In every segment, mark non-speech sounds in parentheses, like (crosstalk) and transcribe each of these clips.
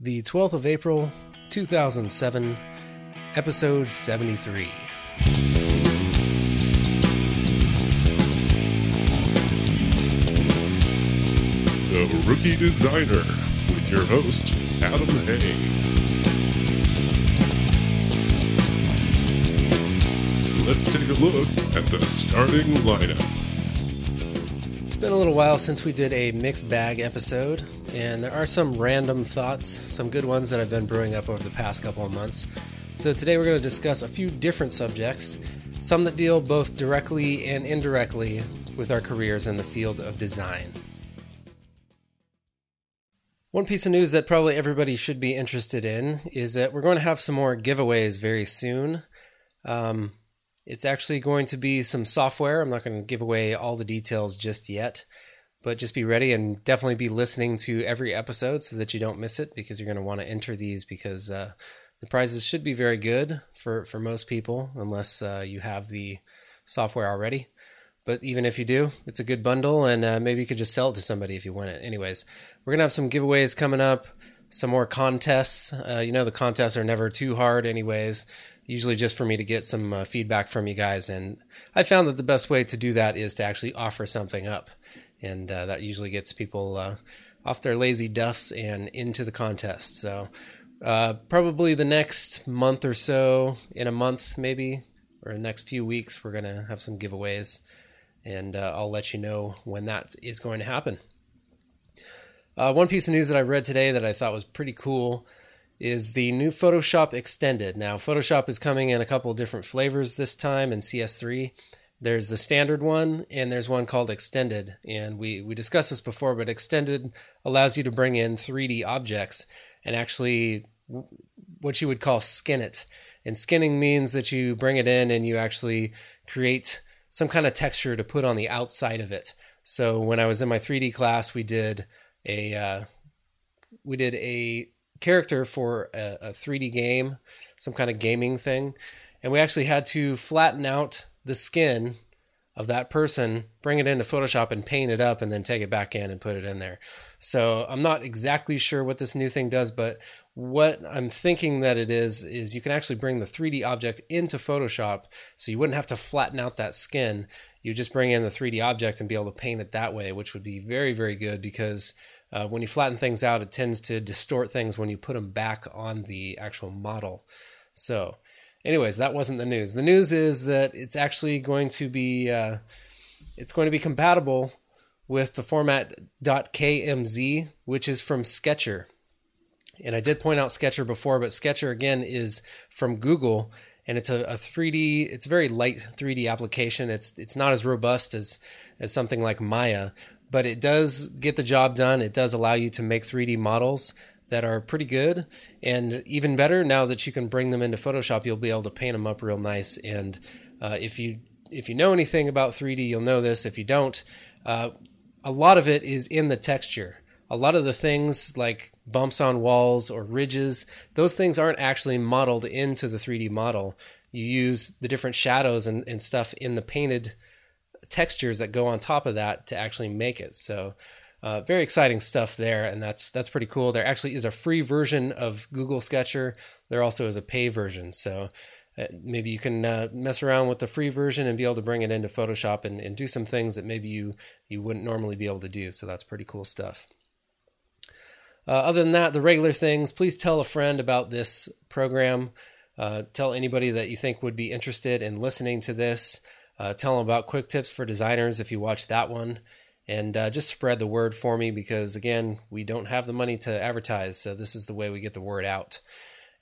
the 12th of April, 2007, episode 73. The Rookie Designer with your host, Adam Hay. Let's take a look at the starting lineup. It's been a little while since we did a mixed bag episode, and there are some random thoughts, some good ones that I've been brewing up over the past couple of months. So today we're going to discuss a few different subjects, some that deal both directly and indirectly with our careers in the field of design. One piece of news that probably everybody should be interested in is that we're going to have some more giveaways very soon. Um, it's actually going to be some software. I'm not going to give away all the details just yet, but just be ready and definitely be listening to every episode so that you don't miss it because you're going to want to enter these because uh, the prizes should be very good for, for most people unless uh, you have the software already. But even if you do, it's a good bundle, and uh, maybe you could just sell it to somebody if you win it. Anyways, we're gonna have some giveaways coming up, some more contests. Uh, you know, the contests are never too hard, anyways. Usually just for me to get some uh, feedback from you guys, and I found that the best way to do that is to actually offer something up, and uh, that usually gets people uh, off their lazy duffs and into the contest. So. Uh, probably the next month or so, in a month maybe, or the next few weeks, we're gonna have some giveaways and uh, I'll let you know when that is going to happen. Uh, one piece of news that I read today that I thought was pretty cool is the new Photoshop Extended. Now, Photoshop is coming in a couple different flavors this time in CS3. There's the standard one, and there's one called Extended. And we, we discussed this before, but Extended allows you to bring in 3D objects and actually what you would call skin it. And skinning means that you bring it in and you actually create some kind of texture to put on the outside of it. So when I was in my 3D class, we did a uh, we did a character for a, a 3D game, some kind of gaming thing, and we actually had to flatten out the skin of that person, bring it into Photoshop and paint it up, and then take it back in and put it in there. So I'm not exactly sure what this new thing does, but what I'm thinking that it is is you can actually bring the 3D object into Photoshop, so you wouldn't have to flatten out that skin. You just bring in the 3D object and be able to paint it that way, which would be very very good because uh, when you flatten things out, it tends to distort things when you put them back on the actual model. So, anyways, that wasn't the news. The news is that it's actually going to be uh, it's going to be compatible with the format .kmz, which is from SketchUp. And I did point out SketchUp before, but SketchUp again is from Google, and it's a, a 3D. It's a very light 3D application. It's it's not as robust as as something like Maya, but it does get the job done. It does allow you to make 3D models that are pretty good, and even better now that you can bring them into Photoshop, you'll be able to paint them up real nice. And uh, if you if you know anything about 3D, you'll know this. If you don't, uh, a lot of it is in the texture a lot of the things like bumps on walls or ridges, those things aren't actually modeled into the 3D model. You use the different shadows and, and stuff in the painted textures that go on top of that to actually make it. So, uh, very exciting stuff there, and that's that's pretty cool. There actually is a free version of Google SketchUp. There also is a pay version. So uh, maybe you can uh, mess around with the free version and be able to bring it into Photoshop and, and do some things that maybe you you wouldn't normally be able to do. So that's pretty cool stuff. Uh, other than that, the regular things, please tell a friend about this program. Uh, tell anybody that you think would be interested in listening to this. Uh, tell them about Quick Tips for Designers if you watch that one. And uh, just spread the word for me because, again, we don't have the money to advertise. So this is the way we get the word out.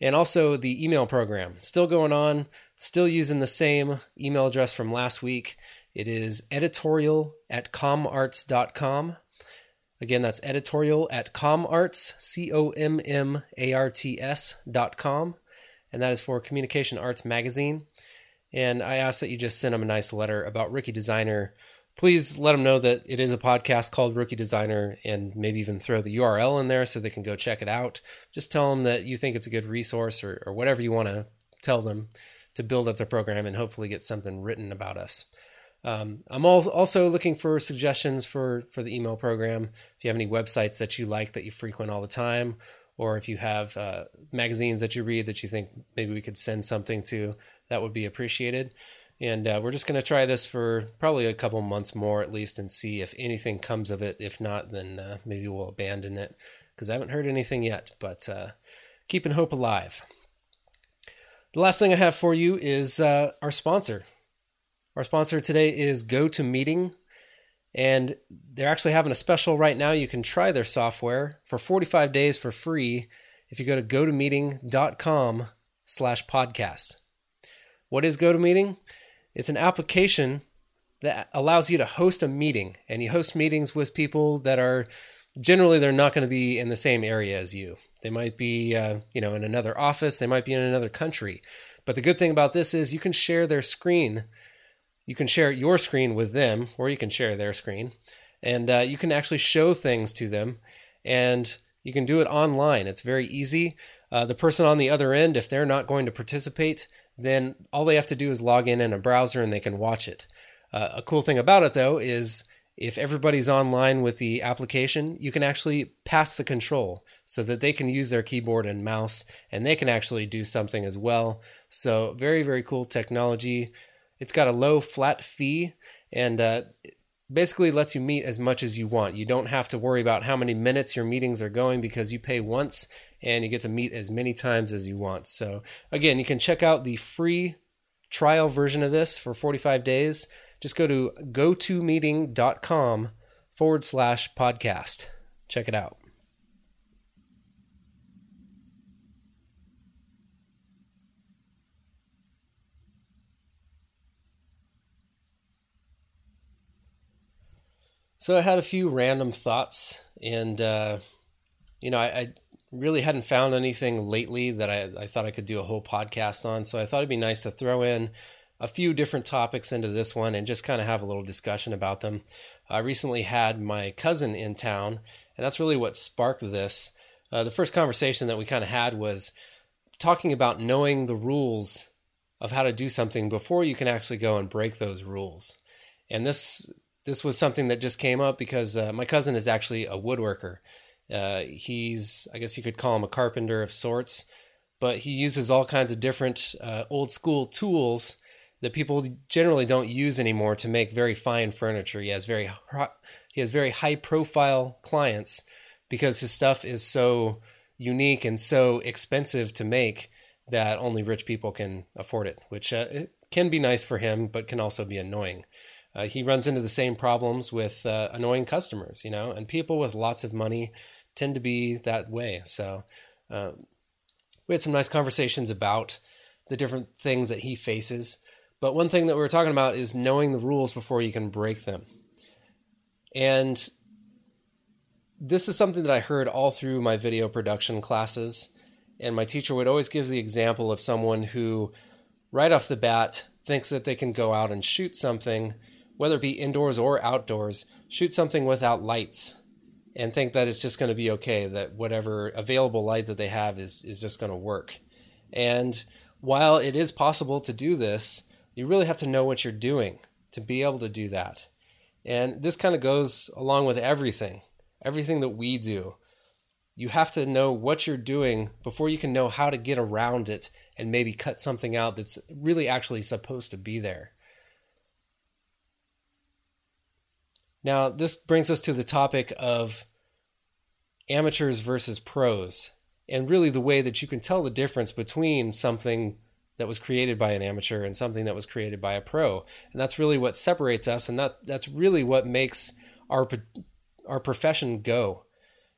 And also the email program, still going on, still using the same email address from last week. It is editorial at commarts.com. Again, that's editorial at commarts, C O M M A R T S dot com. And that is for Communication Arts Magazine. And I ask that you just send them a nice letter about Rookie Designer. Please let them know that it is a podcast called Rookie Designer and maybe even throw the URL in there so they can go check it out. Just tell them that you think it's a good resource or, or whatever you want to tell them to build up the program and hopefully get something written about us. Um, I'm also looking for suggestions for for the email program. If you have any websites that you like that you frequent all the time, or if you have uh, magazines that you read that you think maybe we could send something to, that would be appreciated. And uh, we're just going to try this for probably a couple months more at least and see if anything comes of it. If not, then uh, maybe we'll abandon it because I haven't heard anything yet, but uh, keeping hope alive. The last thing I have for you is uh, our sponsor. Our sponsor today is GoToMeeting, and they're actually having a special right now. You can try their software for 45 days for free if you go to gotomeeting.com slash podcast. What is GoToMeeting? It's an application that allows you to host a meeting, and you host meetings with people that are generally they're not going to be in the same area as you. They might be, uh, you know, in another office. They might be in another country. But the good thing about this is you can share their screen. You can share your screen with them, or you can share their screen, and uh, you can actually show things to them, and you can do it online. It's very easy. Uh, the person on the other end, if they're not going to participate, then all they have to do is log in in a browser and they can watch it. Uh, a cool thing about it, though, is if everybody's online with the application, you can actually pass the control so that they can use their keyboard and mouse and they can actually do something as well. So, very, very cool technology. It's got a low flat fee and uh, basically lets you meet as much as you want. You don't have to worry about how many minutes your meetings are going because you pay once and you get to meet as many times as you want. So, again, you can check out the free trial version of this for 45 days just go to gotomeeting.com forward slash podcast. Check it out. So I had a few random thoughts, and uh, you know, I, I, really hadn't found anything lately that I, I thought I could do a whole podcast on. So I thought it'd be nice to throw in a few different topics into this one and just kind of have a little discussion about them. I recently had my cousin in town, and that's really what sparked this. Uh, the first conversation that we kind of had was talking about knowing the rules of how to do something before you can actually go and break those rules. And this this was something that just came up because uh, my cousin is actually a woodworker. Uh, he's I guess you could call him a carpenter of sorts, but he uses all kinds of different uh, old school tools that people generally don't use anymore to make very fine furniture. He has very he has very high profile clients because his stuff is so unique and so expensive to make that only rich people can afford it, which uh, it can be nice for him, but can also be annoying. Uh, he runs into the same problems with uh, annoying customers, you know, and people with lots of money tend to be that way. So uh, we had some nice conversations about the different things that he faces. But one thing that we were talking about is knowing the rules before you can break them. And this is something that I heard all through my video production classes. And my teacher would always give the example of someone who, right off the bat, thinks that they can go out and shoot something, whether it be indoors or outdoors, shoot something without lights and think that it's just going to be okay, that whatever available light that they have is, is just going to work. And while it is possible to do this, you really have to know what you're doing to be able to do that. And this kind of goes along with everything, everything that we do. You have to know what you're doing before you can know how to get around it and maybe cut something out that's really actually supposed to be there. Now, this brings us to the topic of amateurs versus pros, and really the way that you can tell the difference between something that was created by an amateur and something that was created by a pro. And that's really what separates us and that that's really what makes our our profession go.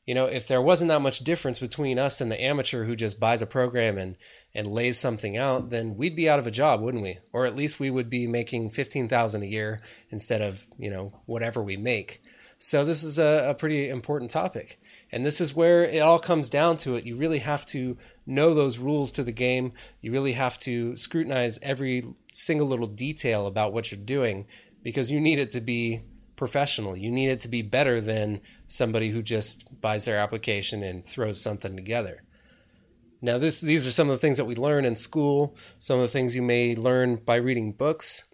You know, if there wasn't that much difference between us and the amateur who just buys a program and and lays something out, then we'd be out of a job, wouldn't we? Or at least we would be making 15,000 a year instead of, you know, whatever we make. So this is a, a pretty important topic. And this is where it all comes down to it. You really have to know those rules to the game. You really have to scrutinize every single little detail about what you're doing because you need it to be professional. You need it to be better than somebody who just buys their application and throws something together. Now, this, these are some of the things that we learn in school, some of the things you may learn by reading books.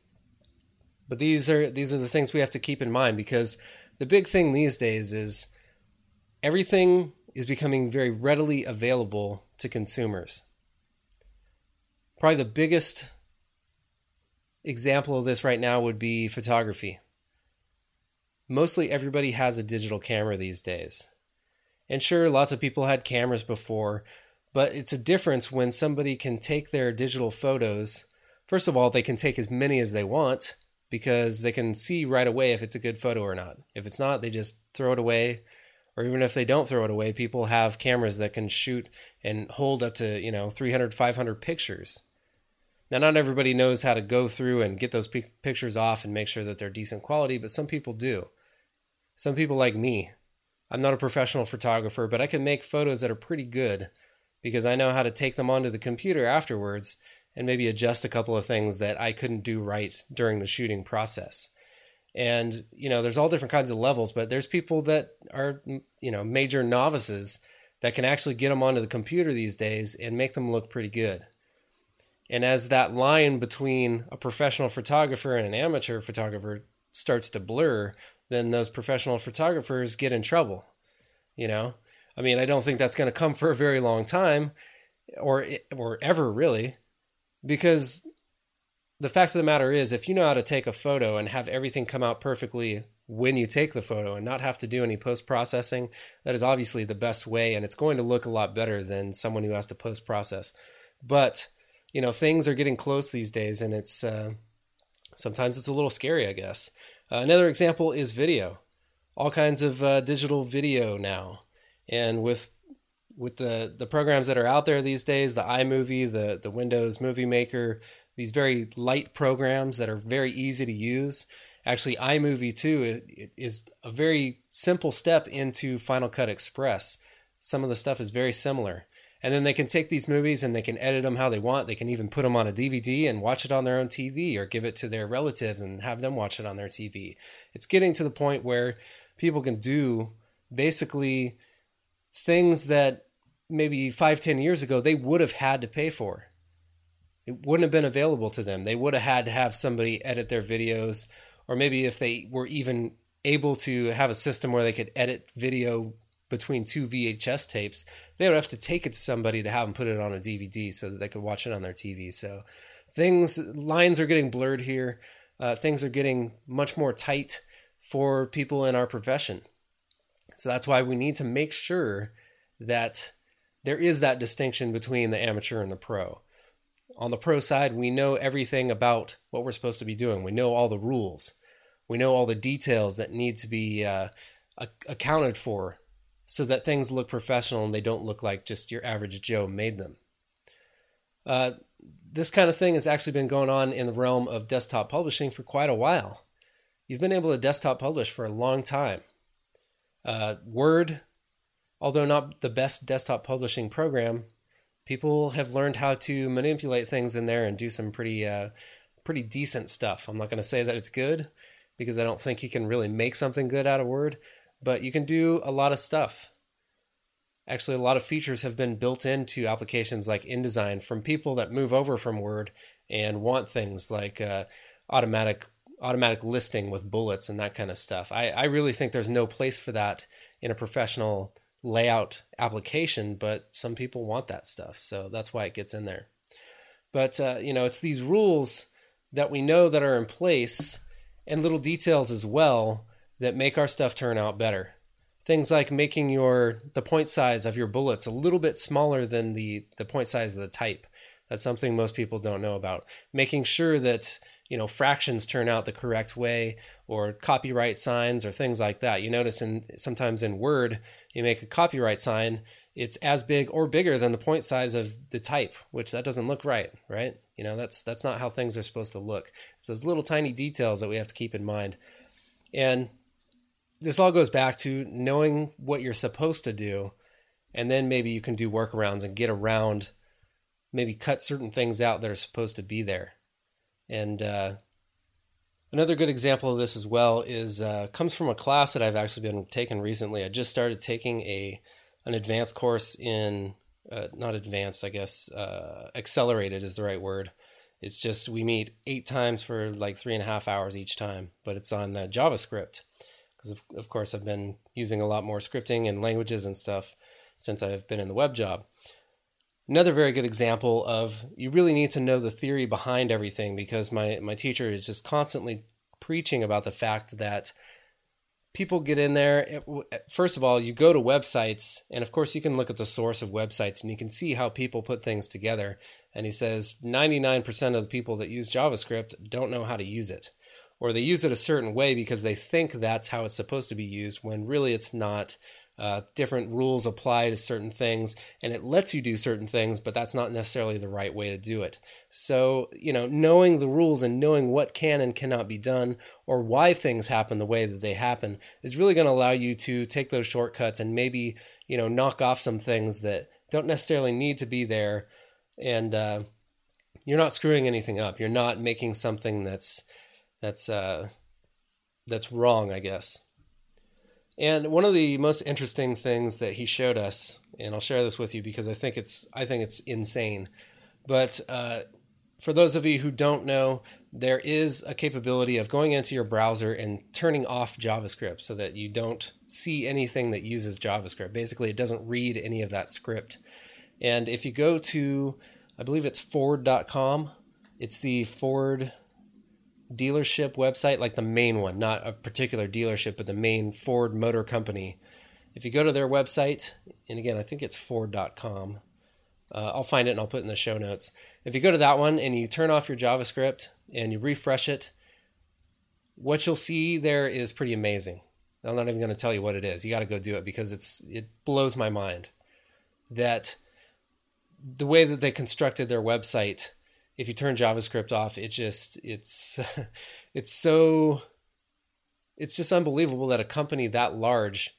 But these are these are the things we have to keep in mind because the big thing these days is everything is becoming very readily available to consumers. Probably the biggest example of this right now would be photography. Mostly everybody has a digital camera these days. And sure, lots of people had cameras before, but it's a difference when somebody can take their digital photos. First of all, they can take as many as they want because they can see right away if it's a good photo or not. If it's not, they just throw it away. Or even if they don't throw it away, people have cameras that can shoot and hold up to, you know, 300, 500 pictures. Now, not everybody knows how to go through and get those p- pictures off and make sure that they're decent quality, but some people do. Some people like me. I'm not a professional photographer, but I can make photos that are pretty good because I know how to take them onto the computer afterwards and maybe adjust a couple of things that I couldn't do right during the shooting process. And, you know, there's all different kinds of levels, but there's people that are, you know, major novices that can actually get them onto the computer these days and make them look pretty good. And as that line between a professional photographer and an amateur photographer starts to blur, then those professional photographers get in trouble. You know, I mean, I don't think that's going to come for a very long time, or or ever really, because the fact of the matter is, if you know how to take a photo and have everything come out perfectly when you take the photo and not have to do any post processing, that is obviously the best way, and it's going to look a lot better than someone who has to post process. But you know, things are getting close these days, and it's uh, sometimes it's a little scary, I guess. Uh, another example is video. All kinds of uh, digital video now, and with with the the programs that are out there these days, the iMovie, the the Windows Movie Maker, these very light programs that are very easy to use. Actually, iMovie too is a very simple step into Final Cut Express. Some of the stuff is very similar and then they can take these movies and they can edit them how they want. They can even put them on a DVD and watch it on their own TV or give it to their relatives and have them watch it on their TV. It's getting to the point where people can do basically things that maybe five, ten years ago they would have had to pay for. It wouldn't have been available to them. They would have had to have somebody edit their videos, or maybe if they were even able to have a system where they could edit video between two VHS tapes, they would have to take it to somebody to have them put it on a DVD so that they could watch it on their TV. So things lines are getting blurred here. Uh, things are getting much more tight for people in our profession. So that's why we need to make sure that there is that distinction between the amateur and the pro. On the pro side, we know everything about what we're supposed to be doing. We know all the rules. We know all the details that need to be uh, accounted for so that things look professional and they don't look like just your average Joe made them. Uh, this kind of thing has actually been going on in the realm of desktop publishing for quite a while. You've been able to desktop publish for a long time. Uh, Word, although not the best desktop publishing program, people have learned how to manipulate things in there and do some pretty, uh, pretty decent stuff. I'm not going to say that it's good because I don't think you can really make something good out of Word, but you can do a lot of stuff. Actually, a lot of features have been built into applications like InDesign from people that move over from Word and want things like uh, automatic automatic listing with bullets and that kind of stuff. I, I really think there's no place for that in a professional layout application, but some people want that stuff, so that's why it gets in there. But uh, you know, it's these rules that we know that are in place and little details as well that make our stuff turn out better. Things like making your the point size of your bullets a little bit smaller than the the point size of the type. That's something most people don't know about. Making sure that you know fractions turn out the correct way or copyright signs or things like that. You notice in sometimes in Word you make a copyright sign it's as big or bigger than the point size of the type, which that doesn't look right, right? You know, that's that's not how things are supposed to look. It's those little tiny details that we have to keep in mind. And this all goes back to knowing what you're supposed to do, and then maybe you can do workarounds and get around, maybe cut certain things out that are supposed to be there. And uh, another good example of this as well is uh, comes from a class that I've actually been taking recently. I just started taking a an advanced course in uh, not advanced, I guess uh, accelerated is the right word. It's just we meet eight times for like three and a half hours each time, but it's on uh, JavaScript because of, of course I've been using a lot more scripting and languages and stuff. since I've been in the web job. Another very good example of you really need to know the theory behind everything because my, my teacher is just constantly preaching about the fact that people get in there. First of all, you go to websites, and of course, you can look at the source of websites and you can see how people put things together. And he says 99% of the people that use JavaScript don't know how to use it, or they use it a certain way because they think that's how it's supposed to be used, when really it's not. Uh, different rules apply to certain things and it lets you do certain things but that's not necessarily the right way to do it so you know knowing the rules and knowing what can and cannot be done or why things happen the way that they happen is really going to allow you to take those shortcuts and maybe you know knock off some things that don't necessarily need to be there and uh, you're not screwing anything up you're not making something that's that's uh, that's wrong i guess and one of the most interesting things that he showed us, and I'll share this with you because I think it's I think it's insane. But uh, for those of you who don't know, there is a capability of going into your browser and turning off JavaScript so that you don't see anything that uses JavaScript. Basically, it doesn't read any of that script. And if you go to, I believe it's Ford.com, it's the Ford dealership website, like the main one, not a particular dealership, but the main Ford Motor Company. If you go to their website, and again, I think it's Ford.com, uh, I'll find it and I'll put it in the show notes. If you go to that one and you turn off your JavaScript and you refresh it, what you'll see there is pretty amazing. I'm not even going to tell you what it is. You got to go do it because it's it blows my mind that the way that they constructed their website if you turn JavaScript off, it just it's (laughs) it's so it's just unbelievable that a company that large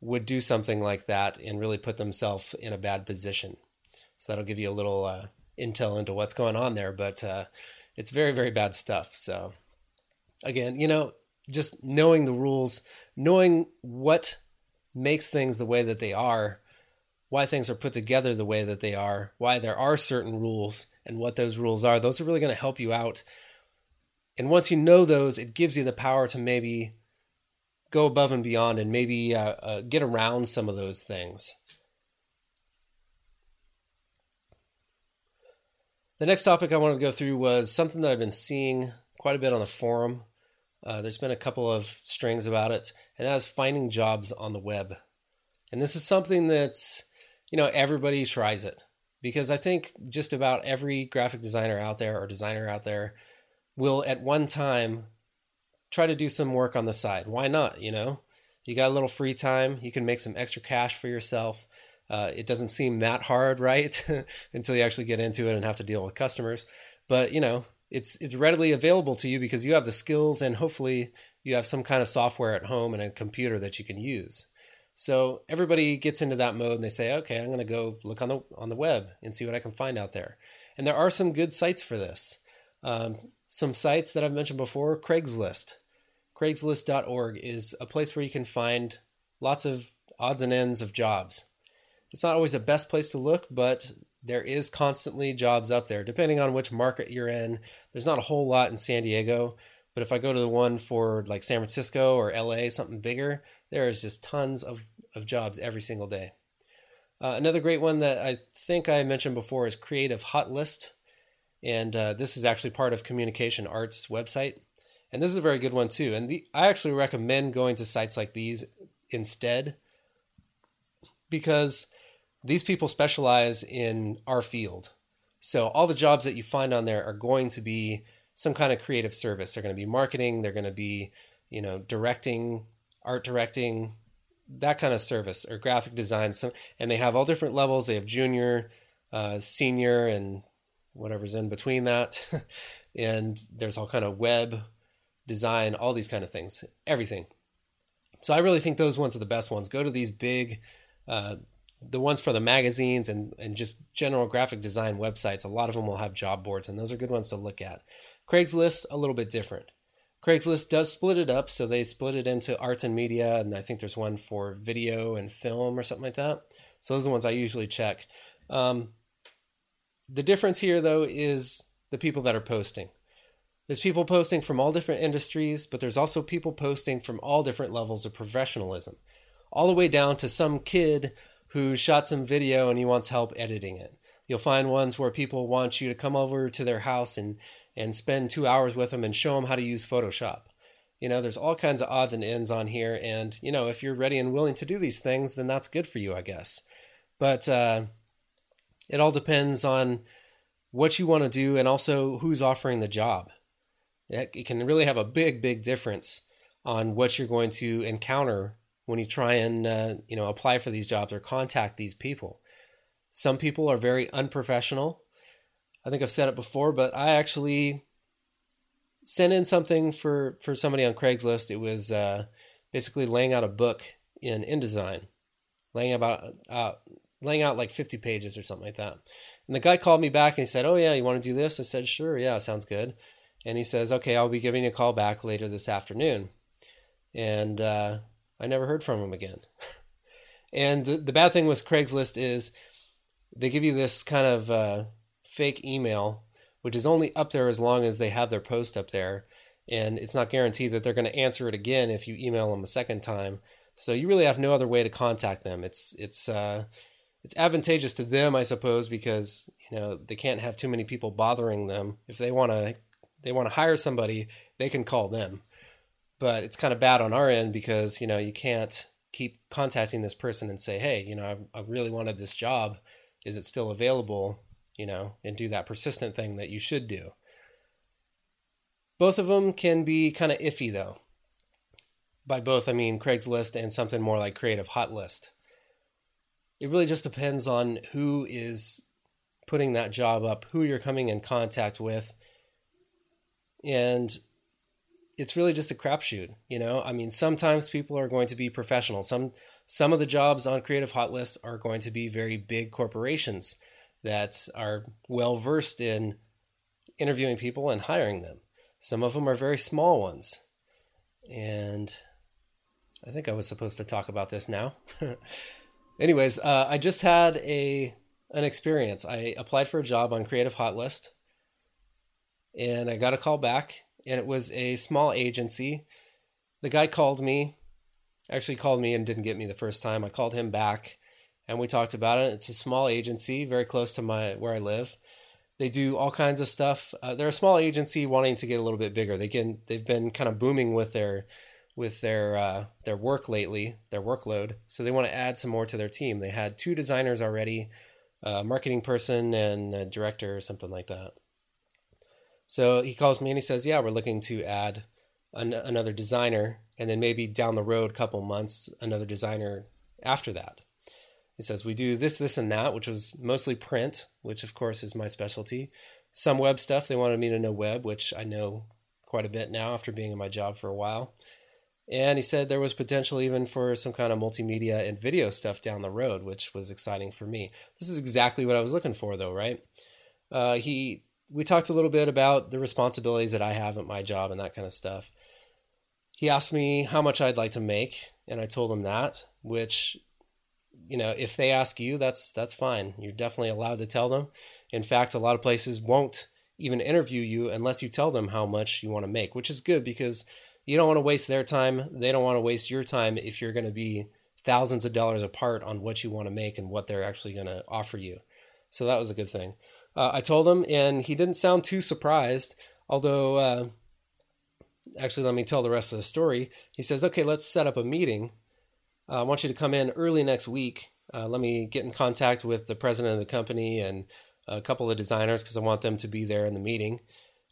would do something like that and really put themselves in a bad position. So that'll give you a little uh, intel into what's going on there, but uh, it's very very bad stuff. So again, you know, just knowing the rules, knowing what makes things the way that they are, why things are put together the way that they are, why there are certain rules and what those rules are, those are really going to help you out. And once you know those, it gives you the power to maybe go above and beyond and maybe uh, uh, get around some of those things. The next topic I wanted to go through was something that I've been seeing quite a bit on the forum. Uh, there's been a couple of strings about it, and that is finding jobs on the web. And this is something that's, you know, everybody tries it because I think just about every graphic designer out there or designer out there will at one time try to do some work on the side. Why not? You know, you got a little free time, you can make some extra cash for yourself. Uh, it doesn't seem that hard, (laughs) right? (laughs) Until you actually get into it and have to deal with customers. But you know, it's it's readily available to you because you have the skills and hopefully you have some kind of software at home and a computer that you can use. So everybody gets into that mode and they say, okay, I'm going to go look on the on the web and see what I can find out there. And there are some good sites for this. Um, some sites that I've mentioned before, Craigslist. Craigslist.org is a place where you can find lots of odds and ends of jobs. It's not always the best place to look, but there is constantly jobs up there, depending on which market you're in. There's not a whole lot in San Diego, but if I go to the one for like San Francisco or LA, something bigger, there is just tons of, of jobs every single day. Uh, another great one that I think I mentioned before is Creative Hot List. And uh, this is actually part of Communication Arts website. And this is a very good one too. And the, I actually recommend going to sites like these instead because these people specialize in our field. So all the jobs that you find on there are going to be some kind of creative service. They're going to be marketing, they're going to be, you know, directing, art directing, that kind of service or graphic design. So, and they have all different levels. They have junior, uh, senior, and whatever's in between that. (laughs) and there's all kind of web design, all these kind of things, everything. So I really think those ones are the best ones. Go to these big, uh, the ones for the magazines and, and just general graphic design websites. A lot of them will have job boards, and those are good ones to look at. Craigslist, a little bit different. Craigslist does split it up, so they split it into arts and media, and I think there's one for video and film or something like that. So those are the ones I usually check. Um, the difference here, though, is the people that are posting. There's people posting from all different industries, but there's also people posting from all different levels of professionalism, all the way down to some kid who shot some video and he wants help editing it. You'll find ones where people want you to come over to their house and and spend two hours with them and show them how to use Photoshop. You know, there's all kinds of odds and ends on here, and you know, if you're ready and willing to do these things, then that's good for you, I guess. But uh, it all depends on what you want to do and also who's offering the job. It can really have a big, big difference on what you're going to encounter when you try and uh, you know apply for these jobs or contact these people. Some people are very unprofessional. I think I've said it before, but I actually sent in something for for somebody on Craigslist. It was uh, basically laying out a book in InDesign, laying about uh, laying out like 50 pages or something like that. And the guy called me back and he said, "Oh yeah, you want to do this?" I said, "Sure, yeah, sounds good." And he says, "Okay, I'll be giving you a call back later this afternoon." And uh, I never heard from him again. (laughs) and the, the bad thing with Craigslist is they give you this kind of uh, fake email, which is only up there as long as they have their post up there. And it's not guaranteed that they're going to answer it again if you email them a second time. So you really have no other way to contact them. It's it's uh, it's advantageous to them, I suppose, because you know they can't have too many people bothering them. If they want to they want to hire somebody, they can call them. But it's kind of bad on our end because you know you can't keep contacting this person and say, hey, you know, I, I really wanted this job is it still available you know and do that persistent thing that you should do. Both of them can be kind of iffy though. By both i mean craigslist and something more like creative hot list. It really just depends on who is putting that job up who you're coming in contact with. And it's really just a crapshoot you know? I mean sometimes people are going to be professional. Some some of the jobs on Creative Hot List are going to be very big corporations that are well versed in interviewing people and hiring them. Some of them are very small ones. And I think I was supposed to talk about this now. (laughs) Anyways, uh, I just had a an experience. I applied for a job on Creative Hot List and I got a call back and it was a small agency. The guy called me actually called me and didn't get me the first time. I called him back and we talked about it. It's a small agency, very close to my where I live. They do all kinds of stuff. Uh, they're a small agency wanting to get a little bit bigger. They can they've been kind of booming with their with their uh, their work lately, their workload. So they want to add some more to their team. They had two designers already, a marketing person and a director or something like that. So he calls me and he says, "Yeah, we're looking to add an- another designer and then maybe down the road, couple months, another designer after that. He says we do this, this, and that, which was mostly print, which of course is my specialty. Some web stuff. They wanted me to know web, which I know quite a bit now after being in my job for a while. And he said there was potential even for some kind of multimedia and video stuff down the road, which was exciting for me. This is exactly what I was looking for, though, right? Uh, he we talked a little bit about the responsibilities that I have at my job and that kind of stuff he asked me how much I'd like to make, and I told him that, which you know, if they ask you, that's that's fine. You're definitely allowed to tell them. In fact, a lot of places won't even interview you unless you tell them how much you want to make, which is good because you don't want to waste their time. They don't want to waste your time if you're going to be thousands of dollars apart on what you want to make and what they're actually going to offer you. So that was a good thing. Uh, I told him, and he didn't sound too surprised, although uh, actually, let me tell the rest of the story. He says, okay, let's set up a meeting. Uh, I want you to come in early next week. Uh, let me get in contact with the president of the company and a couple of designers because I want them to be there in the meeting.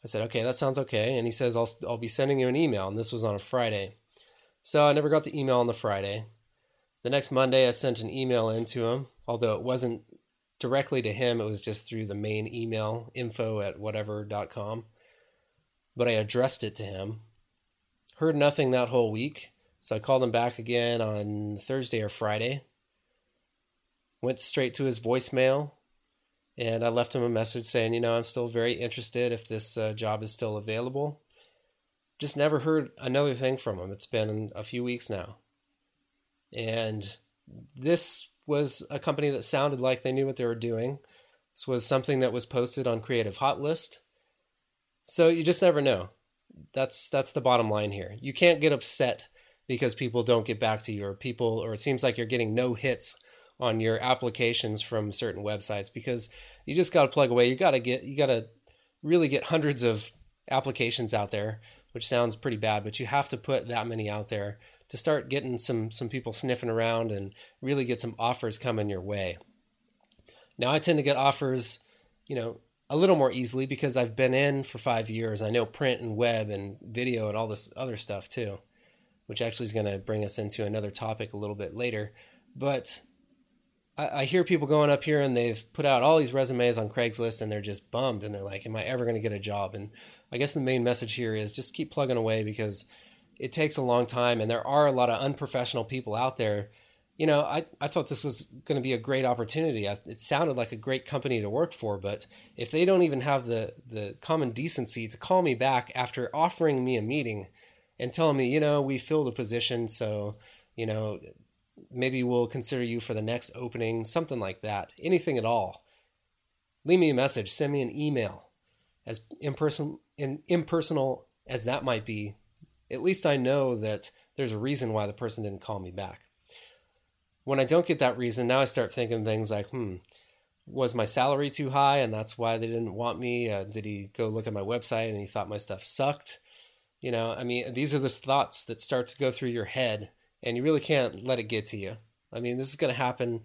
I said, okay, that sounds okay. And he says, I'll, I'll be sending you an email. And this was on a Friday. So I never got the email on the Friday. The next Monday, I sent an email in to him, although it wasn't directly to him, it was just through the main email, info at whatever.com but I addressed it to him. Heard nothing that whole week, so I called him back again on Thursday or Friday. Went straight to his voicemail, and I left him a message saying, you know, I'm still very interested if this uh, job is still available. Just never heard another thing from him. It's been a few weeks now. And this was a company that sounded like they knew what they were doing. This was something that was posted on Creative Hot List. So you just never know. That's that's the bottom line here. You can't get upset because people don't get back to you or people or it seems like you're getting no hits on your applications from certain websites because you just got to plug away. You got to get you got to really get hundreds of applications out there, which sounds pretty bad, but you have to put that many out there to start getting some some people sniffing around and really get some offers coming your way. Now I tend to get offers, you know, a little more easily because I've been in for 5 years. I know print and web and video and all this other stuff too, which actually is going to bring us into another topic a little bit later. But I, I hear people going up here and they've put out all these resumes on Craigslist and they're just bummed and they're like, "Am I ever going to get a job?" And I guess the main message here is just keep plugging away because it takes a long time and there are a lot of unprofessional people out there. You know, I, I thought this was going to be a great opportunity. I, it sounded like a great company to work for, but if they don't even have the, the common decency to call me back after offering me a meeting and telling me, you know, we filled a position, so, you know, maybe we'll consider you for the next opening, something like that. Anything at all. Leave me a message, send me an email. As impersonal, impersonal as that might be, at least I know that there's a reason why the person didn't call me back. When I don't get that reason, now I start thinking things like, hmm, was my salary too high and that's why they didn't want me? Uh, did he go look at my website and he thought my stuff sucked? You know, I mean, these are the thoughts that start to go through your head and you really can't let it get to you. I mean, this is going to happen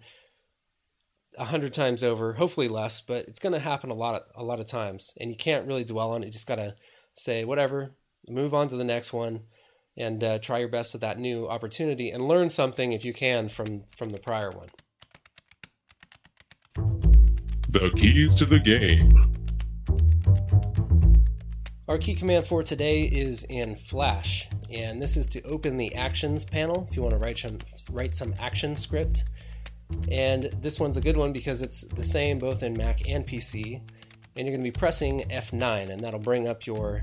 a hundred times over, hopefully less, but it's going to happen a lot, of, a lot of times, and you can't really dwell on it. You just got to say whatever, move on to the next one, and uh, try your best at that new opportunity, and learn something if you can from from the prior one. The keys to the game. Our key command for today is in Flash, and this is to open the Actions panel if you want to write some, write some action script. And this one's a good one because it's the same both in Mac and PC. And you're going to be pressing F9, and that'll bring up your.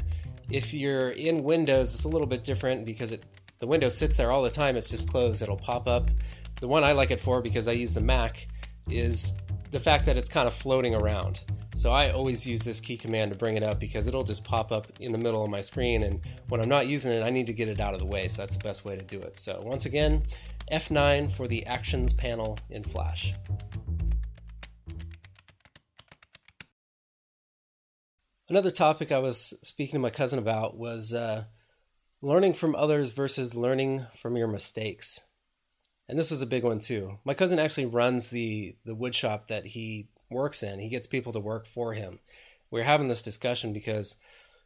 If you're in Windows, it's a little bit different because it the window sits there all the time. It's just closed. It'll pop up. The one I like it for because I use the Mac is the fact that it's kind of floating around. So I always use this key command to bring it up because it'll just pop up in the middle of my screen. And when I'm not using it, I need to get it out of the way. So that's the best way to do it. So once again, F9 for the Actions panel in Flash. Another topic I was speaking to my cousin about was uh, learning from others versus learning from your mistakes. And this is a big one too. My cousin actually runs the the wood shop that he works in. He gets people to work for him. We're having this discussion because,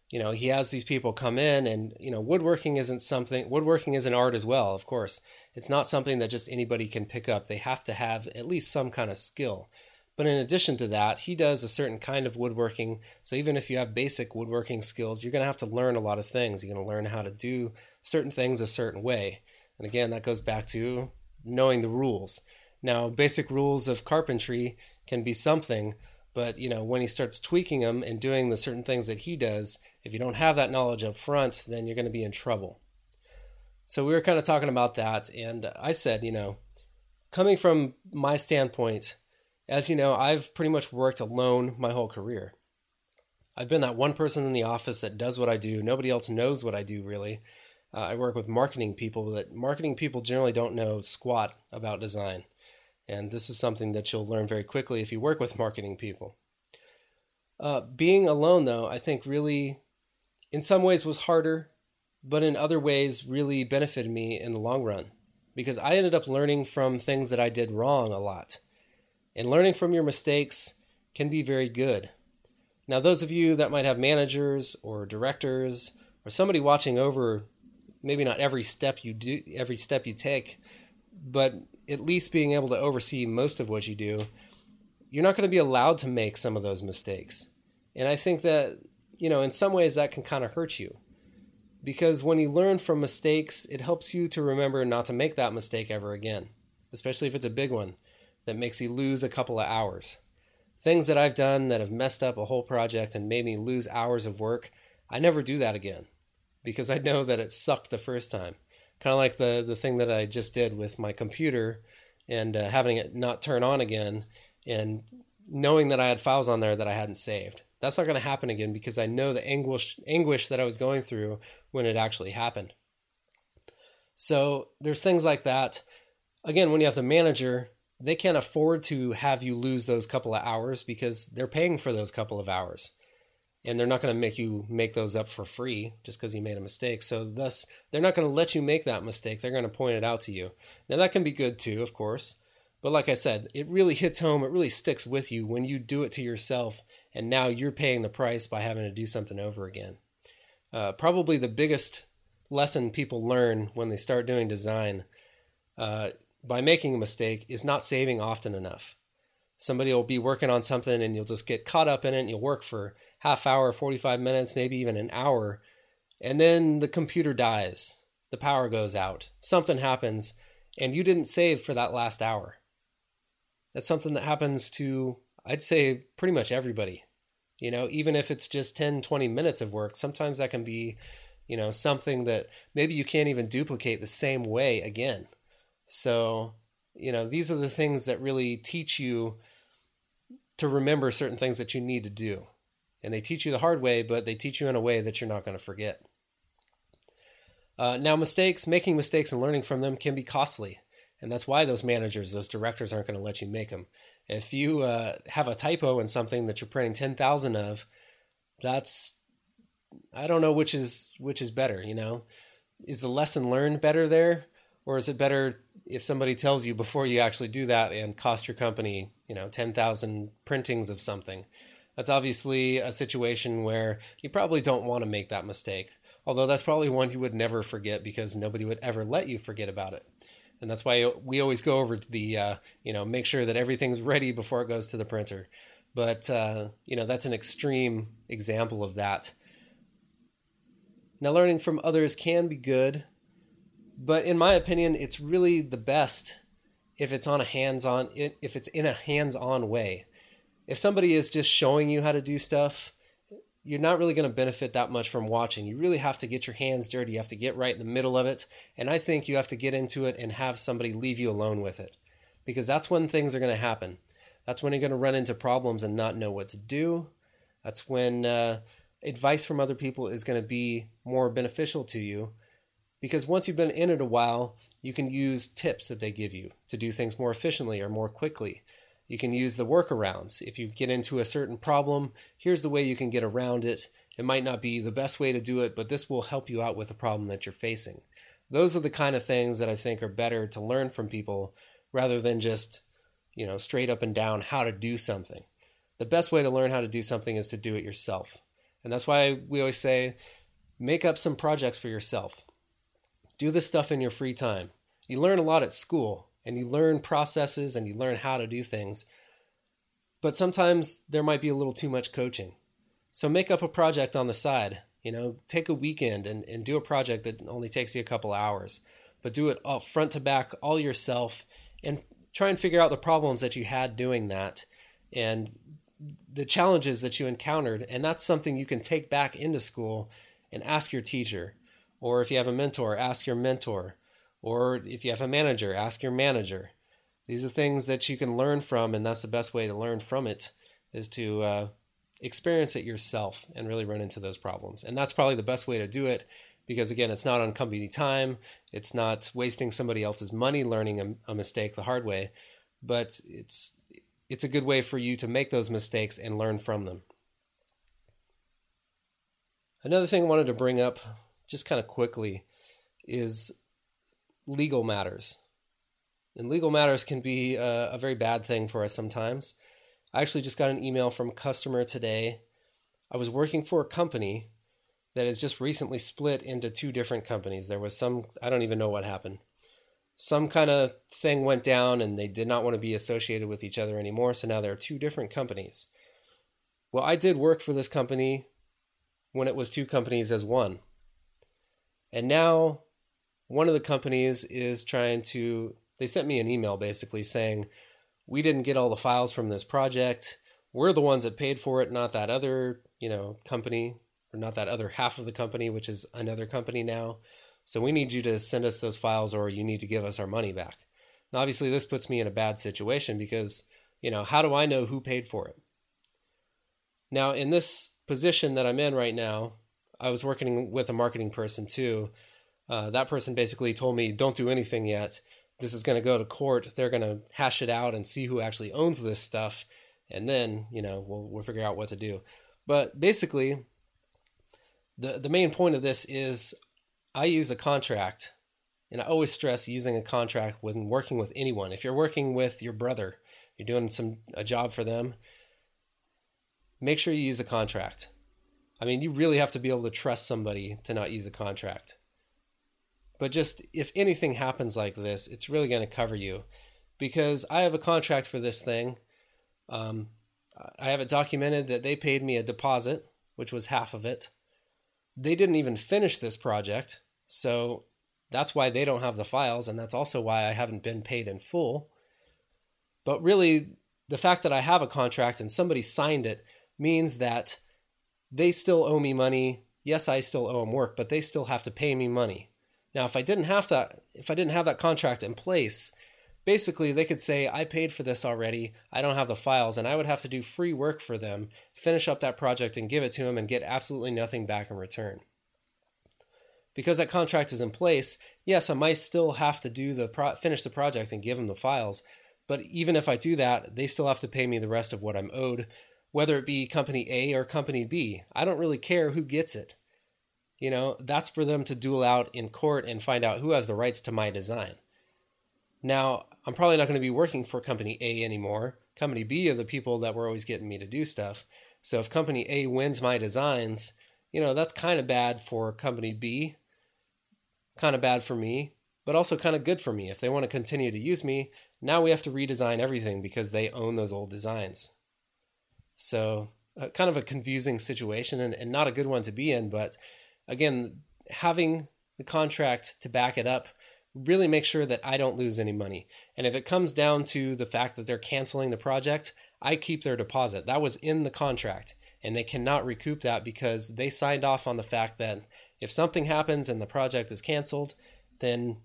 you know, he has these people come in and, you know, woodworking isn't something, woodworking is an art as well, of course. It's not something that just anybody can pick up. They have to have at least some kind of skill. But in addition to that, he does a certain kind of woodworking. So even if you have basic woodworking skills, you're going to have to learn a lot of things. You're going to learn how to do certain things a certain way. And again, that goes back to knowing the rules. Now, basic rules of carpentry can be something, but you know, when he starts tweaking them and doing the certain things that he does, if you don't have that knowledge up front, then you're going to be in trouble. So we were kind of talking about that, and I said, you know, coming from my standpoint, as you know, I've pretty much worked alone my whole career. I've been that one person in the office that does what I do. Nobody else knows what I do really. Uh, I work with marketing people that marketing people generally don't know squat about design. And this is something that you'll learn very quickly if you work with marketing people. Uh, being alone, though, I think really, in some ways, was harder, but in other ways, really benefited me in the long run because I ended up learning from things that I did wrong a lot. And learning from your mistakes can be very good. Now, those of you that might have managers or directors or somebody watching over maybe not every step you do, every step you take, but at least being able to oversee most of what you do, you're not going to be allowed to make some of those mistakes. And I think that, you know, in some ways that can kind of hurt you. Because when you learn from mistakes, it helps you to remember not to make that mistake ever again, especially if it's a big one that makes you lose a couple of hours. Things that I've done that have messed up a whole project and made me lose hours of work, I never do that again because I know that it sucked the first time kind of like the the thing that I just did with my computer and uh, having it not turn on again and knowing that I had files on there that I hadn't saved. That's not going to happen again because I know the anguish anguish that I was going through when it actually happened. So there's things like that. Again, when you have the manager, they can't afford to have you lose those couple of hours because they're paying for those couple of hours and they're not going to make you make those up for free just because you made a mistake. So thus, they're not going to let you make that mistake. They're going to point it out to you. Now that can be good too, of course. But like I said, it really hits home. It really sticks with you when you do it to yourself, and now you're paying the price by having to do something over again. Uh, probably the biggest lesson people learn when they start doing design uh, by making a mistake is not saving often enough. Somebody will be working on something and you'll just get caught up in it and you'll work for half hour, 45 minutes, maybe even an hour. And then the computer dies, the power goes out, something happens, and you didn't save for that last hour. That's something that happens to, I'd say, pretty much everybody. You know, even if it's just 10, 20 minutes of work, sometimes that can be, you know, something that maybe you can't even duplicate the same way again. So, you know, these are the things that really teach you to remember certain things that you need to do. And they teach you the hard way, but they teach you in a way that you're not going to forget. Uh, now, mistakes, making mistakes and learning from them can be costly. And that's why those managers, those directors aren't going to let you make them. If you uh, have a typo in something that you're printing 10,000 of, that's, I don't know which is, which is better, you know? Is the lesson learned better there? Or is it better if somebody tells you before you actually do that and cost your company, you know, 10,000 printings of something? That's obviously a situation where you probably don't want to make that mistake. Although that's probably one you would never forget because nobody would ever let you forget about it. And that's why we always go over to the, uh, you know, make sure that everything's ready before it goes to the printer. But, uh, you know, that's an extreme example of that. Now, learning from others can be good, but in my opinion, it's really the best if it's on a hands-on if it's in a hands-on way. If somebody is just showing you how to do stuff, you're not really going to benefit that much from watching. You really have to get your hands dirty. You have to get right in the middle of it. And I think you have to get into it and have somebody leave you alone with it. Because that's when things are going to happen. That's when you're going to run into problems and not know what to do. That's when uh, advice from other people is going to be more beneficial to you because once you've been in it a while, you can use tips that they give you to do things more efficiently or more quickly. You can use the workarounds. If you get into a certain problem, here's the way you can get around it. It might not be the best way to do it, but this will help you out with the problem that you're facing. Those are the kind of things that I think are better to learn from people rather than just, you know, straight up and down how to do something. The best way to learn how to do something is to do it yourself. And that's why we always say make up some projects for yourself do this stuff in your free time. You learn a lot at school and you learn processes and you learn how to do things. But sometimes there might be a little too much coaching. So make up a project on the side. You know, take a weekend and, and do a project that only takes you a couple hours, but do it all front to back, all yourself, and try and figure out the problems that you had doing that and the challenges that you encountered. And that's something you can take back into school and ask your teacher. Or if you have a mentor, ask your mentor. Or if you have a manager, ask your manager. These are things that you can learn from, and that's the best way to learn from it is to uh, experience it yourself and really run into those problems. And that's probably the best way to do it because, again, it's not on company time, it's not wasting somebody else's money learning a, a mistake the hard way, but it's it's a good way for you to make those mistakes and learn from them. Another thing I wanted to bring up just kind of quickly is legal matters. And legal matters can be a, a, very bad thing for us sometimes. I actually just got an email from a customer today. I was working for a company that has just recently split into two different companies. There was some, I don't even know what happened. Some kind of thing went down and they did not want to be associated with each other anymore. So now there are two different companies. Well, I did work for this company when it was two companies as one. And now one of the companies is trying to, they sent me an email basically saying, we didn't get all the files from this project. We're the ones that paid for it, not that other, you know, company or not that other half of the company, which is another company now. So we need you to send us those files or you need to give us our money back. Now, obviously, this puts me in a bad situation because, you know, how do I know who paid for it? Now, in this position that I'm in right now, I was working with a marketing person too. Uh, that person basically told me, "Don't do anything yet. this is going to go to court. They're going to hash it out and see who actually owns this stuff, and then you know we'll we'll figure out what to do. But basically, the the main point of this is I use a contract, and I always stress using a contract when working with anyone. If you're working with your brother, you're doing some a job for them. Make sure you use a contract. I mean, you really have to be able to trust somebody to not use a contract. But just if anything happens like this, it's really going to cover you because I have a contract for this thing. Um, I have it documented that they paid me a deposit, which was half of it. They didn't even finish this project, so that's why they don't have the files, and that's also why I haven't been paid in full. But really, the fact that I have a contract and somebody signed it means that they still owe me money. Yes, I still owe them work, but they still have to pay me money. Now, if I didn't have that, if I didn't have that contract in place, basically they could say I paid for this already. I don't have the files, and I would have to do free work for them, finish up that project, and give it to them, and get absolutely nothing back in return. Because that contract is in place, yes, I might still have to do the pro- finish the project and give them the files, but even if I do that, they still have to pay me the rest of what I'm owed, whether it be company A or company B. I don't really care who gets it. You know, that's for them to duel out in court and find out who has the rights to my design. Now, I'm probably not going to be working for company A anymore. Company B are the people that were always getting me to do stuff. So if company A wins my designs, you know, that's kind of bad for company B, kind of bad for me, but also kind of good for me. If they want to continue to use me, now we have to redesign everything because they own those old designs. So, uh, kind of a confusing situation and, and not a good one to be in. But again, having the contract to back it up really make sure that I don't lose any money. And if it comes down to the fact that they're canceling the project, I keep their deposit. That was in the contract, and they cannot recoup that because they signed off on the fact that if something happens and the project is canceled, then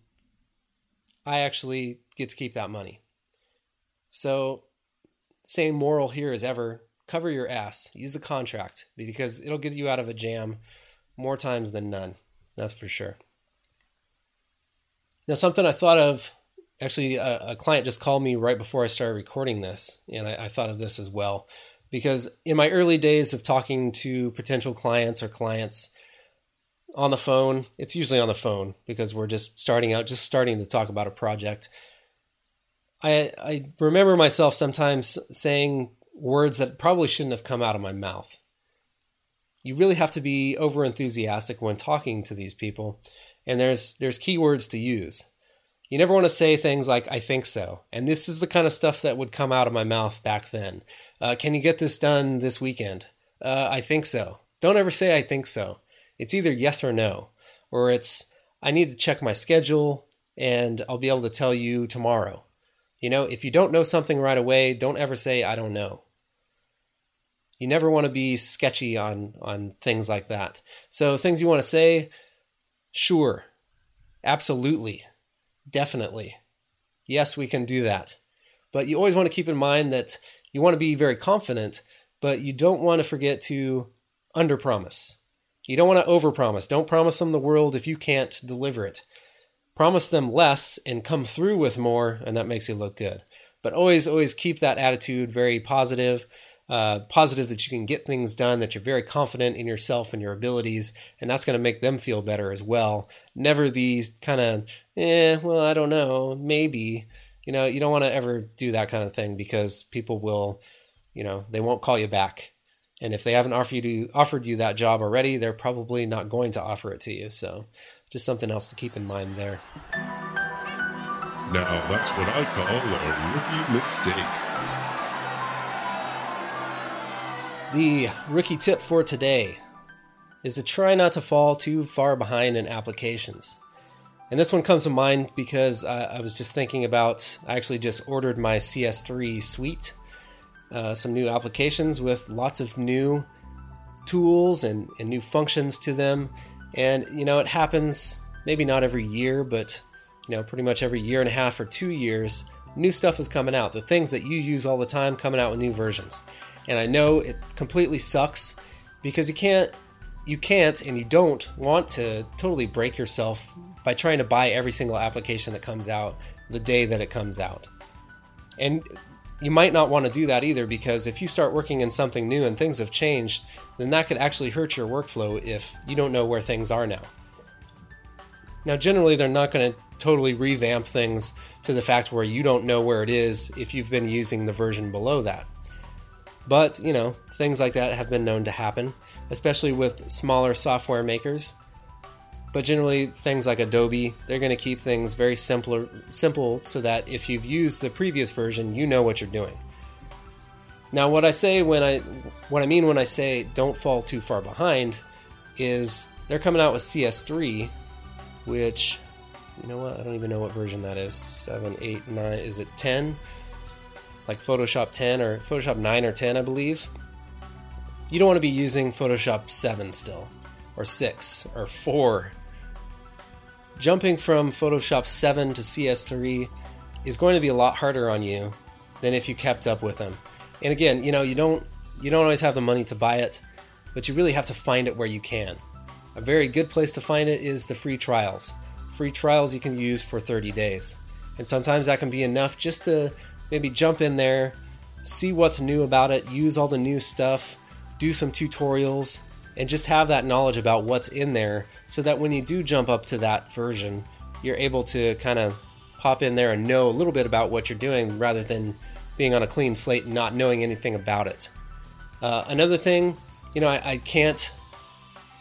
I actually get to keep that money. So, same moral here as ever cover your ass, use a contract because it'll get you out of a jam more times than none. That's for sure. Now, something I thought of actually, a, a client just called me right before I started recording this, and I, I thought of this as well. Because in my early days of talking to potential clients or clients on the phone, it's usually on the phone because we're just starting out, just starting to talk about a project. I, I remember myself sometimes saying words that probably shouldn't have come out of my mouth. You really have to be over enthusiastic when talking to these people, and there's there's keywords to use. You never want to say things like "I think so," and this is the kind of stuff that would come out of my mouth back then. Uh, Can you get this done this weekend? Uh, I think so. Don't ever say "I think so." It's either yes or no, or it's I need to check my schedule and I'll be able to tell you tomorrow. You know, if you don't know something right away, don't ever say I don't know. You never want to be sketchy on on things like that. So things you want to say, sure. Absolutely. Definitely. Yes, we can do that. But you always want to keep in mind that you want to be very confident, but you don't want to forget to underpromise. You don't want to overpromise. Don't promise them the world if you can't deliver it promise them less and come through with more, and that makes you look good. But always, always keep that attitude very positive. Uh, positive that you can get things done, that you're very confident in yourself and your abilities, and that's going to make them feel better as well. Never these kind of, eh, well, I don't know, maybe. You know, you don't want to ever do that kind of thing because people will, you know, they won't call you back. And if they haven't offered you offered you that job already, they're probably not going to offer it to you. So just something else to keep in mind there. Now, that's what I call a rookie mistake. The rookie tip for today is to try not to fall too far behind in applications. And this one comes to mind because I, I was just thinking about, I actually just ordered my CS3 suite, uh, some new applications with lots of new tools and, and new functions to them and, you know, it happens maybe not every year, but, you know, pretty much every year and a half or two years, new stuff is coming out. The things that you use all the time coming out with new versions. And I know it completely sucks because you can't you can't and you don't want to totally break yourself by trying to buy every single application that comes out the day that it comes out. And you might not want to do that either because if you start working in something new and things have changed, then that could actually hurt your workflow if you don't know where things are now. Now, generally, they're not going to totally revamp things to the fact where you don't know where it is if you've been using the version below that. But, you know, things like that have been known to happen, especially with smaller software makers. But generally, things like Adobe, they're going to keep things very simpler, simple so that if you've used the previous version, you know what you're doing. Now, what I say when I, what I mean when I say don't fall too far behind, is they're coming out with CS3, which, you know what? I don't even know what version that is. Seven, eight, nine. Is it ten? Like Photoshop 10 or Photoshop 9 or 10, I believe. You don't want to be using Photoshop 7 still, or 6, or 4 jumping from Photoshop 7 to CS3 is going to be a lot harder on you than if you kept up with them. And again, you know, you don't you don't always have the money to buy it, but you really have to find it where you can. A very good place to find it is the free trials. Free trials you can use for 30 days. And sometimes that can be enough just to maybe jump in there, see what's new about it, use all the new stuff, do some tutorials, and just have that knowledge about what's in there so that when you do jump up to that version, you're able to kind of pop in there and know a little bit about what you're doing rather than being on a clean slate and not knowing anything about it. Uh, another thing, you know, I, I can't,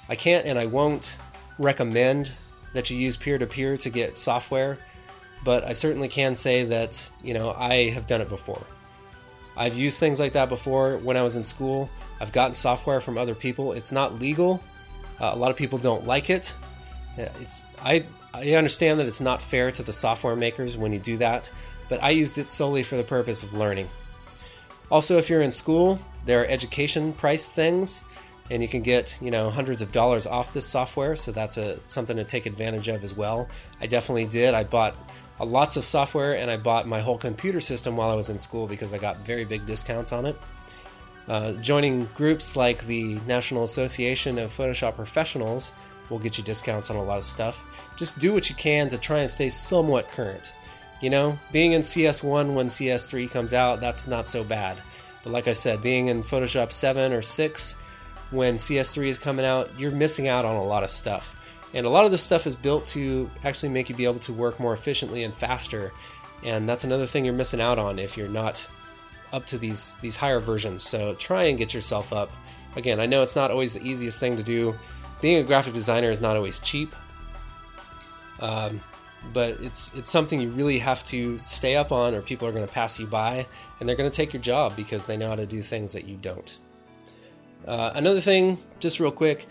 I can't, and I won't recommend that you use peer-to-peer to get software, but I certainly can say that you know I have done it before. I've used things like that before when I was in school. I've gotten software from other people. It's not legal. Uh, a lot of people don't like it. It's I I understand that it's not fair to the software makers when you do that, but I used it solely for the purpose of learning. Also, if you're in school, there are education price things, and you can get you know hundreds of dollars off this software. So that's a something to take advantage of as well. I definitely did. I bought lots of software and I bought my whole computer system while I was in school because I got very big discounts on it. Uh, joining groups like the National Association of Photoshop Professionals will get you discounts on a lot of stuff. Just do what you can to try and stay somewhat current. You know, being in CS1 when CS3 comes out, that's not so bad. But like I said, being in Photoshop 7 or 6 when CS3 is coming out, you're missing out on a lot of stuff. And a lot of this stuff is built to actually make you be able to work more efficiently and faster. And that's another thing you're missing out on if you're not up to these these higher versions. So try and get yourself up. Again, I know it's not always the easiest thing to do. Being a graphic designer is not always cheap, um, but it's it's something you really have to stay up on, or people are going to pass you by, and they're going to take your job because they know how to do things that you don't. Uh, another thing, just real quick,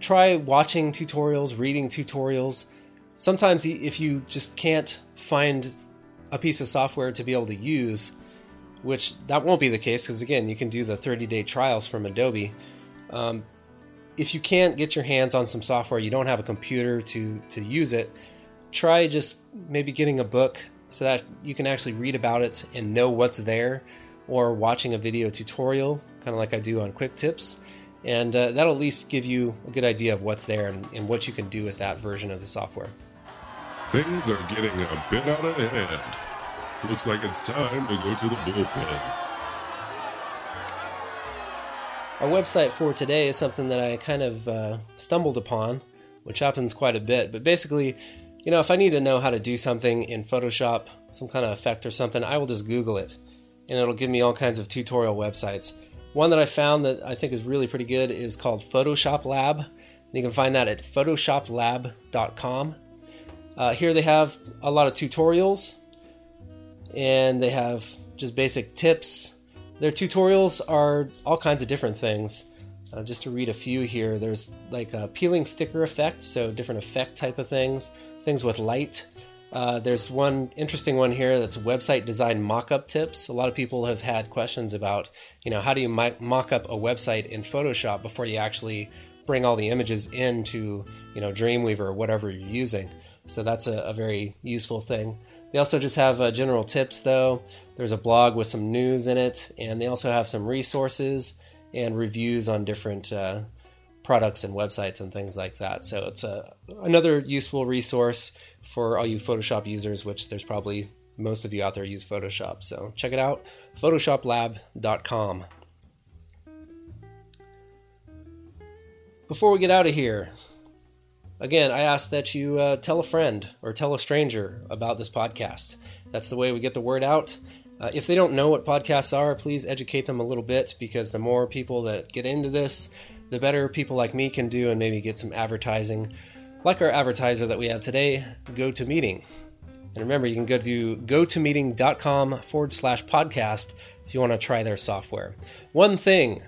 try watching tutorials, reading tutorials. Sometimes, if you just can't find a piece of software to be able to use, which that won't be the case because again, you can do the 30 day trials from Adobe. Um, if you can't get your hands on some software, you don't have a computer to to use it. Try just maybe getting a book so that you can actually read about it and know what's there, or watching a video tutorial, kind of like I do on Quick Tips and uh, that'll at least give you a good idea of what's there and, and, what you can do with that version of the software. Things are getting a bit out of hand. Looks like it's time to go to the bullpen. Our website for today is something that I kind of uh, stumbled upon, which happens quite a bit. But basically, you know, if I need to know how to do something in Photoshop, some kind of effect or something, I will just Google it, and it'll give me all kinds of tutorial websites. One that I found that I think is really pretty good is called Photoshop Lab. You can find that at photoshoplab.com. Uh, here they have a lot of tutorials and they have just basic tips. Their tutorials are all kinds of different things. Uh, just to read a few here, there's like a peeling sticker effect, so different effect type of things, things with light, uh, there's one interesting one here that's website design mock-up tips. A lot of people have had questions about, you know, how do you mock up a website in Photoshop before you actually bring all the images into, you know, Dreamweaver or whatever you're using. So that's a, a very useful thing. They also just have uh, general tips, though. There's a blog with some news in it, and they also have some resources and reviews on different uh, products and websites and things like that. So it's a another useful resource for all you Photoshop users, which there's probably most of you out there use Photoshop. So check it out, photoshoplab.com. Before we get out of here, again, I ask that you uh, tell a friend or tell a stranger about this podcast. That's the way we get the word out. Uh, if they don't know what podcasts are, please educate them a little bit because the more people that get into this, the better people like me can do and maybe get some advertising. Like our advertiser that we have today, GoToMeeting. And remember, you can go to gotomeeting.com forward slash podcast if you want to try their software. One thing,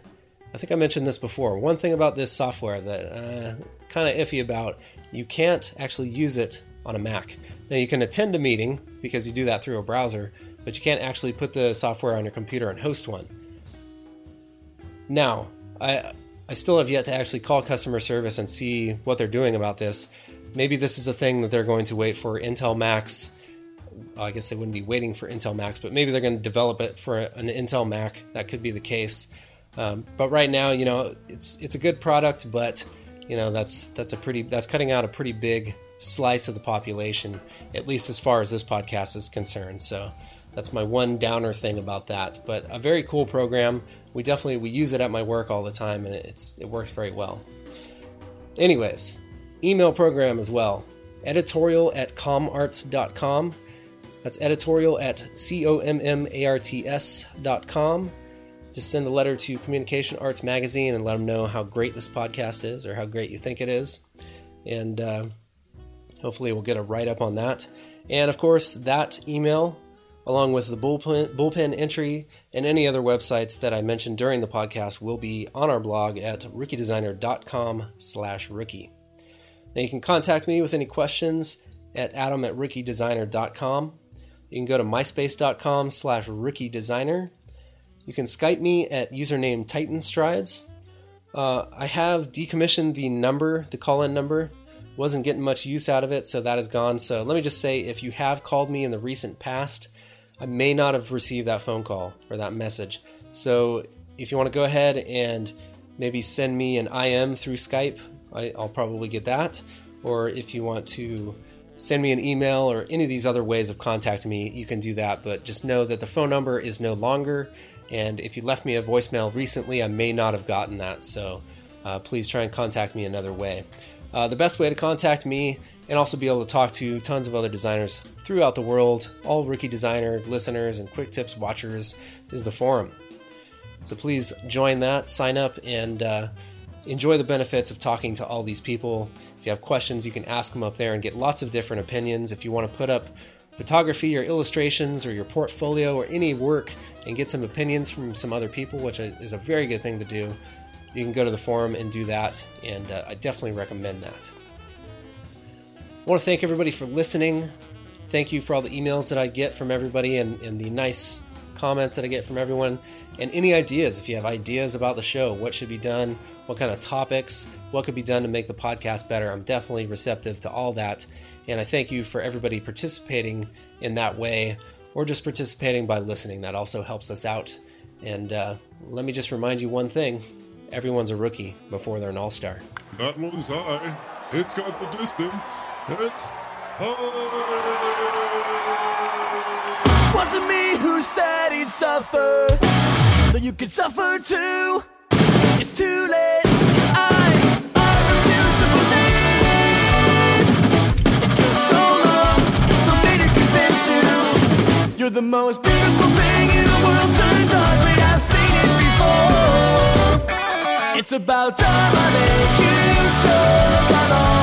I think I mentioned this before, one thing about this software that uh, kind of iffy about, you can't actually use it on a Mac. Now, you can attend a meeting because you do that through a browser, but you can't actually put the software on your computer and host one. Now, I I still have yet to actually call customer service and see what they're doing about this. Maybe this is a thing that they're going to wait for Intel Macs. I guess they wouldn't be waiting for Intel Macs, but maybe they're going to develop it for an Intel Mac. That could be the case. Um, but right now, you know, it's it's a good product, but you know that's that's a pretty that's cutting out a pretty big slice of the population, at least as far as this podcast is concerned. So that's my one downer thing about that. But a very cool program. We definitely we use it at my work all the time, and it's it works very well. Anyways, email program as well. Editorial at commarts.com. That's editorial at c o m m a r t s dot com. Just send a letter to Communication Arts Magazine and let them know how great this podcast is or how great you think it is. And uh, hopefully, we'll get a write up on that. And of course, that email along with the bullpen, bullpen entry and any other websites that I mentioned during the podcast will be on our blog at rookiedesigner.com slash rookie. Now you can contact me with any questions at adam at rookiedesigner.com. You can go to myspace.com slash rookiedesigner. You can Skype me at username Titanstrides. Uh, I have decommissioned the number, the call-in number. Wasn't getting much use out of it, so that is gone. So let me just say, if you have called me in the recent past, I may not have received that phone call or that message. So if you want to go ahead and maybe send me an IM through Skype, I, will probably get that. Or if you want to send me an email or any of these other ways of contacting me, you can do that. But just know that the phone number is no longer. And if you left me a voicemail recently, I may not have gotten that. So uh, please try and contact me another way. Uh, the best way to contact me and also be able to talk to tons of other designers throughout the world, all Rookie Designer listeners and Quick Tips watchers, is the forum. So please join that, sign up, and uh, enjoy the benefits of talking to all these people. If you have questions, you can ask them up there and get lots of different opinions. If you want to put up photography or illustrations or your portfolio or any work and get some opinions from some other people, which is a very good thing to do, you can go to the forum and do that, and uh, I definitely recommend that. I want to thank everybody for listening. Thank you for all the emails that I get from everybody and, and the nice comments that I get from everyone. And any ideas, if you have ideas about the show, what should be done, what kind of topics, what could be done to make the podcast better, I'm definitely receptive to all that. And I thank you for everybody participating in that way or just participating by listening. That also helps us out. And uh, let me just remind you one thing everyone's a rookie before they're an all star. That one's high. It's got the distance. It's high. Wasn't me who said he'd suffer, so you could suffer too. It's too late. I, I refuse to believe. It took so long for me to convince you. You're the most beautiful thing in the world. Turns ugly. I've seen it before. It's about time I make you talk.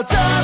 About time I made